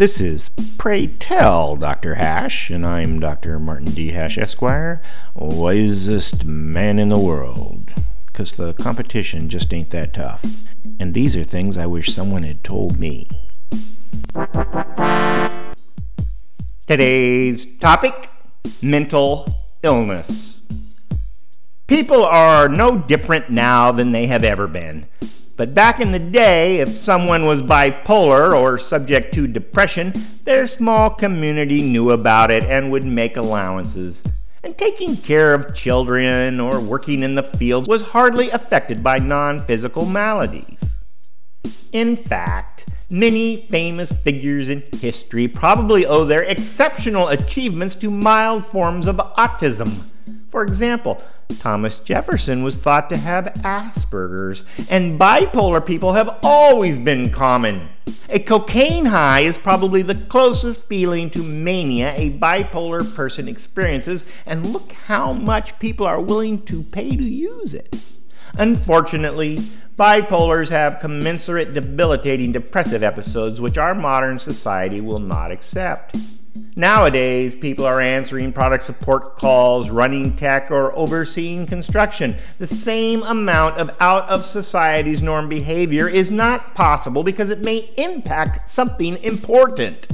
This is Pray Tell Dr. Hash, and I'm Dr. Martin D. Hash, Esquire, wisest man in the world. Because the competition just ain't that tough. And these are things I wish someone had told me. Today's topic mental illness. People are no different now than they have ever been. But back in the day, if someone was bipolar or subject to depression, their small community knew about it and would make allowances. And taking care of children or working in the fields was hardly affected by non physical maladies. In fact, many famous figures in history probably owe their exceptional achievements to mild forms of autism. For example, Thomas Jefferson was thought to have Asperger's, and bipolar people have always been common. A cocaine high is probably the closest feeling to mania a bipolar person experiences, and look how much people are willing to pay to use it. Unfortunately, bipolars have commensurate debilitating depressive episodes which our modern society will not accept. Nowadays, people are answering product support calls, running tech, or overseeing construction. The same amount of out of society's norm behavior is not possible because it may impact something important.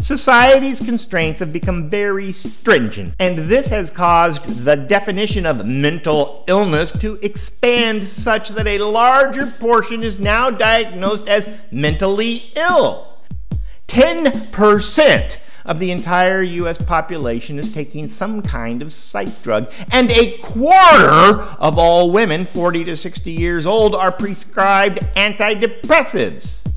Society's constraints have become very stringent, and this has caused the definition of mental illness to expand such that a larger portion is now diagnosed as mentally ill. 10% of the entire US population is taking some kind of psych drug, and a quarter of all women 40 to 60 years old are prescribed antidepressives.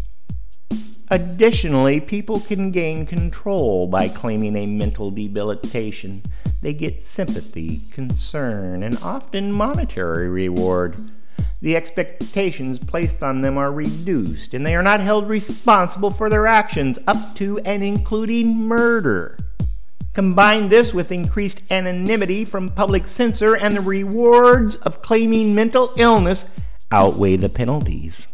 Additionally, people can gain control by claiming a mental debilitation. They get sympathy, concern, and often monetary reward the expectations placed on them are reduced, and they are not held responsible for their actions, up to and including murder. Combine this with increased anonymity from public censor, and the rewards of claiming mental illness outweigh the penalties.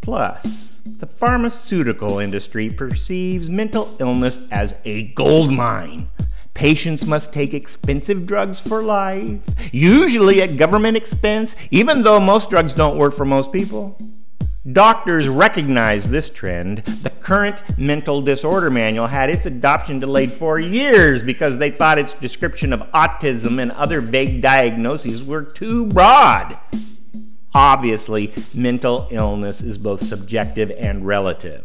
Plus, the pharmaceutical industry perceives mental illness as a gold mine Patients must take expensive drugs for life, usually at government expense, even though most drugs don't work for most people. Doctors recognize this trend. The current mental disorder manual had its adoption delayed for years because they thought its description of autism and other vague diagnoses were too broad. Obviously, mental illness is both subjective and relative.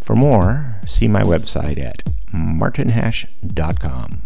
For more, see my website at martinhash.com.